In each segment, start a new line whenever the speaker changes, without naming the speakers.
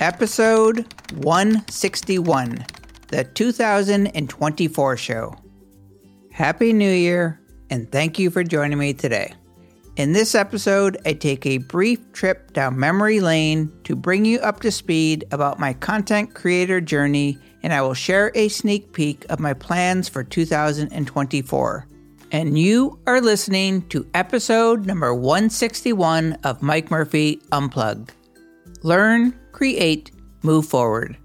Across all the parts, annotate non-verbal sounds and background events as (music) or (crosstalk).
Episode 161, the 2024 show. Happy New Year, and thank you for joining me today. In this episode, I take a brief trip down memory lane to bring you up to speed about my content creator journey, and I will share a sneak peek of my plans for 2024. And you are listening to episode number 161 of Mike Murphy Unplugged. Learn, create, move forward.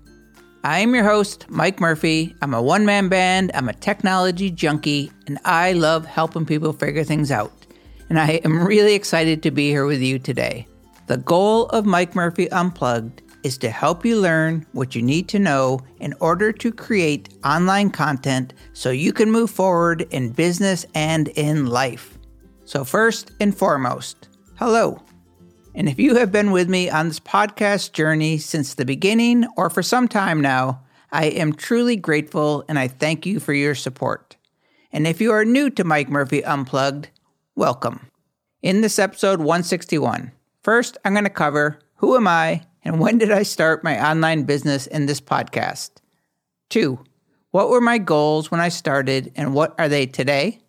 I am your host, Mike Murphy. I'm a one man band, I'm a technology junkie, and I love helping people figure things out and I am really excited to be here with you today. The goal of Mike Murphy Unplugged is to help you learn what you need to know in order to create online content so you can move forward in business and in life. So, first and foremost, hello. And if you have been with me on this podcast journey since the beginning or for some time now, I am truly grateful and I thank you for your support. And if you are new to Mike Murphy Unplugged, welcome. In this episode 161, first I'm going to cover who am I and when did I start my online business in this podcast? Two, what were my goals when I started and what are they today?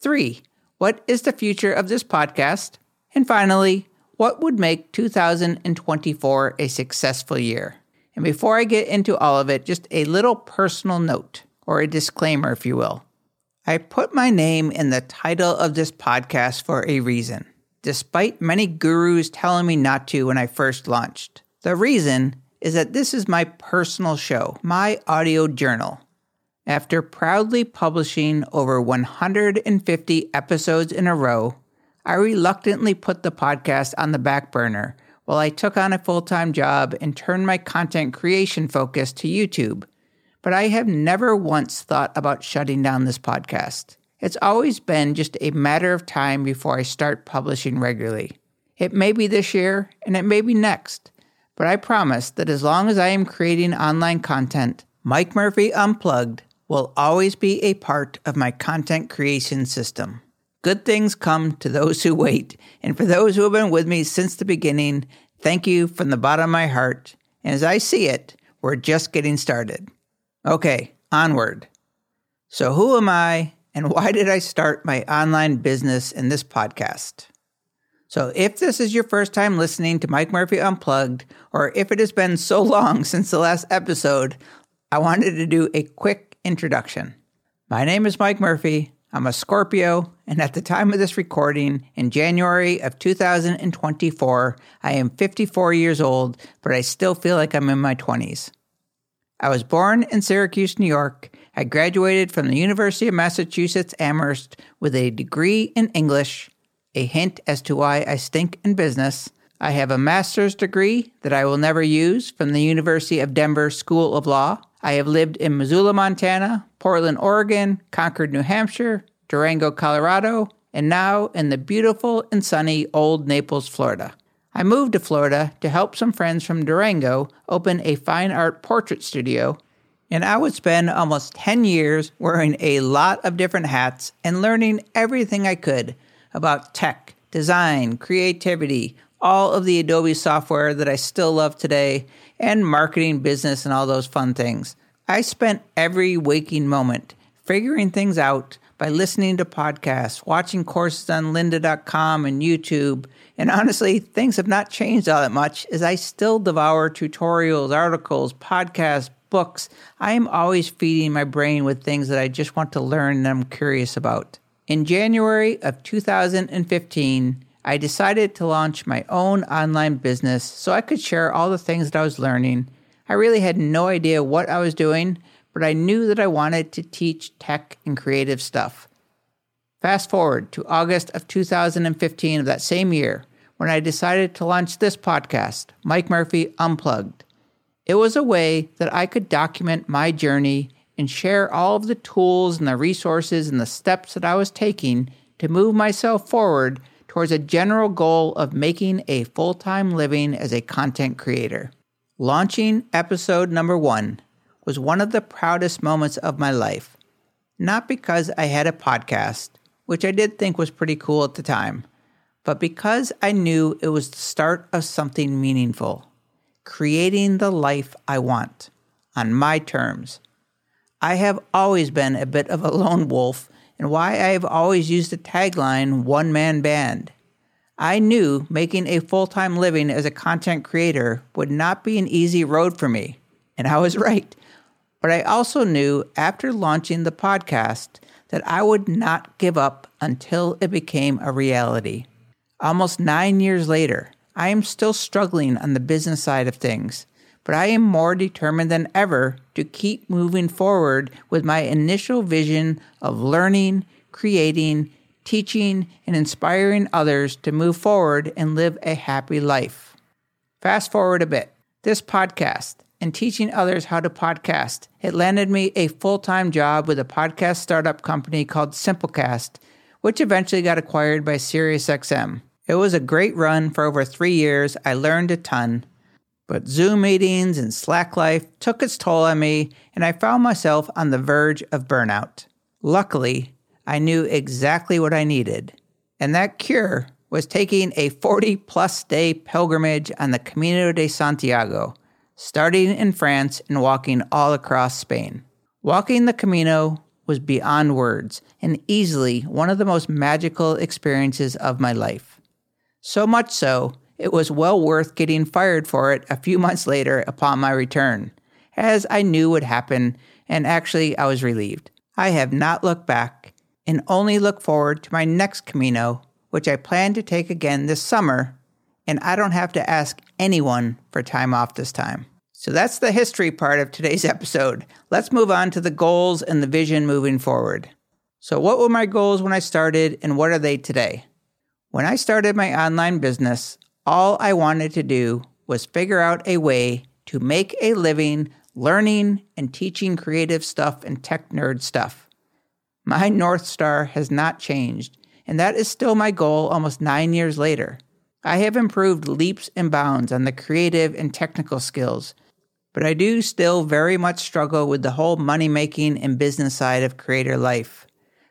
Three, what is the future of this podcast? And finally, what would make 2024 a successful year? And before I get into all of it, just a little personal note, or a disclaimer, if you will. I put my name in the title of this podcast for a reason, despite many gurus telling me not to when I first launched. The reason is that this is my personal show, my audio journal. After proudly publishing over 150 episodes in a row, I reluctantly put the podcast on the back burner while I took on a full time job and turned my content creation focus to YouTube but I have never once thought about shutting down this podcast. It's always been just a matter of time before I start publishing regularly. It may be this year and it may be next, but I promise that as long as I am creating online content, Mike Murphy Unplugged will always be a part of my content creation system. Good things come to those who wait, and for those who have been with me since the beginning, thank you from the bottom of my heart. And as I see it, we're just getting started. Okay, onward. So, who am I and why did I start my online business in this podcast? So, if this is your first time listening to Mike Murphy Unplugged, or if it has been so long (laughs) since the last episode, I wanted to do a quick introduction. My name is Mike Murphy. I'm a Scorpio, and at the time of this recording, in January of 2024, I am 54 years old, but I still feel like I'm in my 20s. I was born in Syracuse, New York. I graduated from the University of Massachusetts Amherst with a degree in English, a hint as to why I stink in business. I have a master's degree that I will never use from the University of Denver School of Law. I have lived in Missoula, Montana, Portland, Oregon, Concord, New Hampshire, Durango, Colorado, and now in the beautiful and sunny Old Naples, Florida. I moved to Florida to help some friends from Durango open a fine art portrait studio, and I would spend almost 10 years wearing a lot of different hats and learning everything I could about tech, design, creativity, all of the Adobe software that I still love today, and marketing, business, and all those fun things. I spent every waking moment figuring things out by listening to podcasts, watching courses on lynda.com and YouTube. And honestly, things have not changed all that much as I still devour tutorials, articles, podcasts, books. I am always feeding my brain with things that I just want to learn and I'm curious about. In January of 2015, I decided to launch my own online business so I could share all the things that I was learning. I really had no idea what I was doing, but I knew that I wanted to teach tech and creative stuff. Fast forward to August of 2015 of that same year when I decided to launch this podcast, Mike Murphy Unplugged. It was a way that I could document my journey and share all of the tools and the resources and the steps that I was taking to move myself forward towards a general goal of making a full time living as a content creator. Launching episode number one was one of the proudest moments of my life. Not because I had a podcast, which I did think was pretty cool at the time, but because I knew it was the start of something meaningful. creating the life I want on my terms. I have always been a bit of a lone wolf, and why I have always used the tagline one man band. I knew making a full time living as a content creator would not be an easy road for me, and I was right. But I also knew after launching the podcast that I would not give up until it became a reality. Almost nine years later, I am still struggling on the business side of things, but I am more determined than ever to keep moving forward with my initial vision of learning, creating, teaching, and inspiring others to move forward and live a happy life. Fast forward a bit. This podcast and teaching others how to podcast, it landed me a full time job with a podcast startup company called Simplecast, which eventually got acquired by SiriusXM. It was a great run for over three years. I learned a ton, but Zoom meetings and Slack life took its toll on me, and I found myself on the verge of burnout. Luckily, I knew exactly what I needed, and that cure was taking a 40 plus day pilgrimage on the Camino de Santiago, starting in France and walking all across Spain. Walking the Camino was beyond words and easily one of the most magical experiences of my life. So much so it was well worth getting fired for it a few months later upon my return, as I knew would happen, and actually I was relieved. I have not looked back and only look forward to my next Camino, which I plan to take again this summer, and I don't have to ask anyone for time off this time. So that's the history part of today's episode. Let's move on to the goals and the vision moving forward. So, what were my goals when I started, and what are they today? When I started my online business, all I wanted to do was figure out a way to make a living learning and teaching creative stuff and tech nerd stuff. My North Star has not changed, and that is still my goal almost nine years later. I have improved leaps and bounds on the creative and technical skills, but I do still very much struggle with the whole money making and business side of creator life.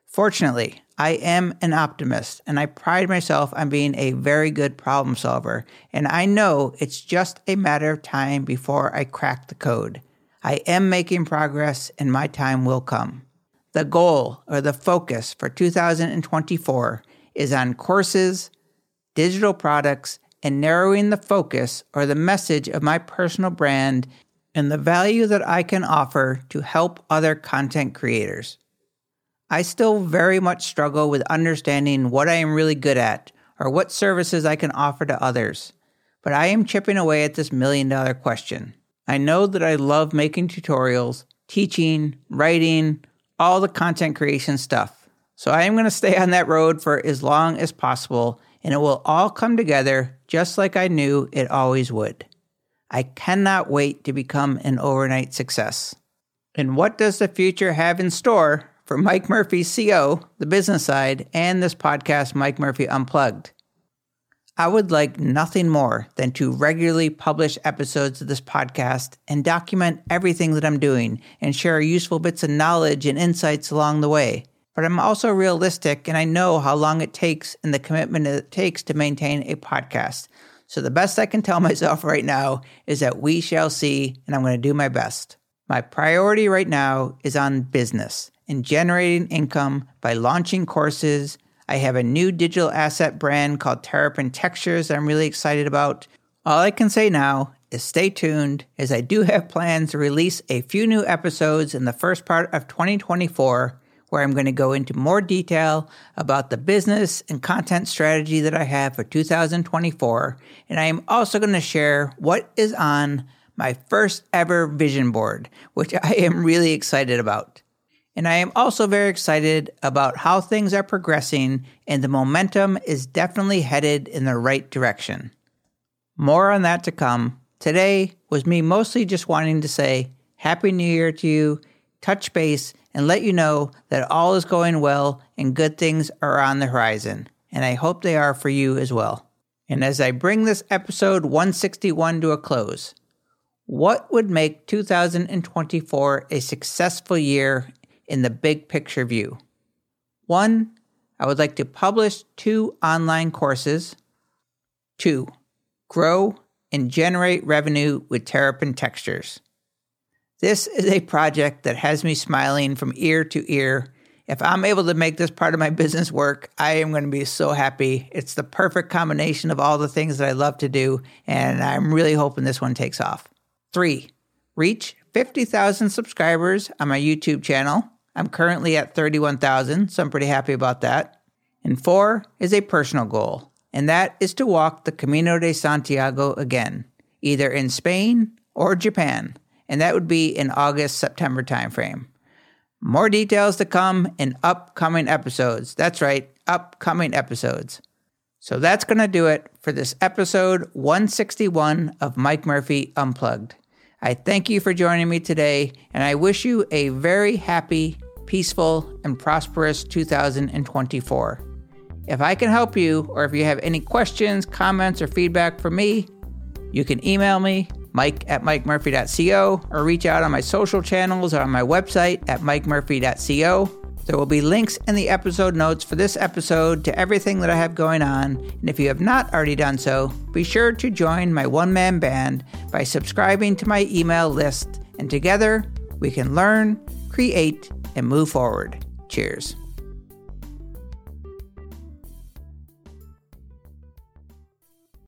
Fortunately, I am an optimist and I pride myself on being a very good problem solver, and I know it's just a matter of time before I crack the code. I am making progress and my time will come. The goal or the focus for 2024 is on courses, digital products, and narrowing the focus or the message of my personal brand and the value that I can offer to help other content creators. I still very much struggle with understanding what I am really good at or what services I can offer to others, but I am chipping away at this million dollar question. I know that I love making tutorials, teaching, writing, all the content creation stuff. So I am going to stay on that road for as long as possible, and it will all come together just like I knew it always would. I cannot wait to become an overnight success. And what does the future have in store for Mike Murphy, CO, the business side, and this podcast, Mike Murphy Unplugged. I would like nothing more than to regularly publish episodes of this podcast and document everything that I'm doing and share useful bits of knowledge and insights along the way. But I'm also realistic and I know how long it takes and the commitment it takes to maintain a podcast. So the best I can tell (laughs) myself right now is that we shall see, and I'm going to do my best. My priority right now is on business and generating income by launching courses. I have a new digital asset brand called Terrapin Textures that I'm really excited about. All I can say now is stay tuned as I do have plans to release a few new episodes in the first part of 2024 where I'm going to go into more detail about the business and content strategy that I have for 2024. And I am also going to share what is on my first ever vision board, which I am really excited about. And I am also very excited about how things are progressing, and the momentum is definitely headed in the right direction. More on that to come. Today was me mostly just wanting to say Happy New Year to you, touch base, and let you know that all is going well and good things are on the horizon. And I hope they are for you as well. And as I bring this episode 161 to a close, what would make 2024 a successful year in the big picture view? One, I would like to publish two online courses. Two, grow and generate revenue with Terrapin Textures. This is a project that has me smiling from ear to ear. If I'm able to make this part of my business work, I am going to be so happy. It's the perfect combination of all the things that I love to do, and I'm really hoping this one takes off. Three, reach 50,000 subscribers on my YouTube channel. I'm currently at 31,000, so I'm pretty happy about that. And four is a personal goal, and that is to walk the Camino de Santiago again, either in Spain or Japan, and that would be in August September timeframe. More details to come in upcoming episodes. That's right, upcoming episodes. So that's going to do it for this episode 161 of Mike Murphy Unplugged. I thank you for joining me today, and I wish you a very happy, peaceful, and prosperous 2024. If I can help you, or if you have any questions, comments, or feedback for me, you can email me, mike at mikemurphy.co, or reach out on my social channels or on my website at mikemurphy.co. There will be links in the episode notes for this episode to everything that I have going on. And if you have not already done so, be sure to join my one man band by subscribing to my email list. And together, we can learn, create, and move forward. Cheers.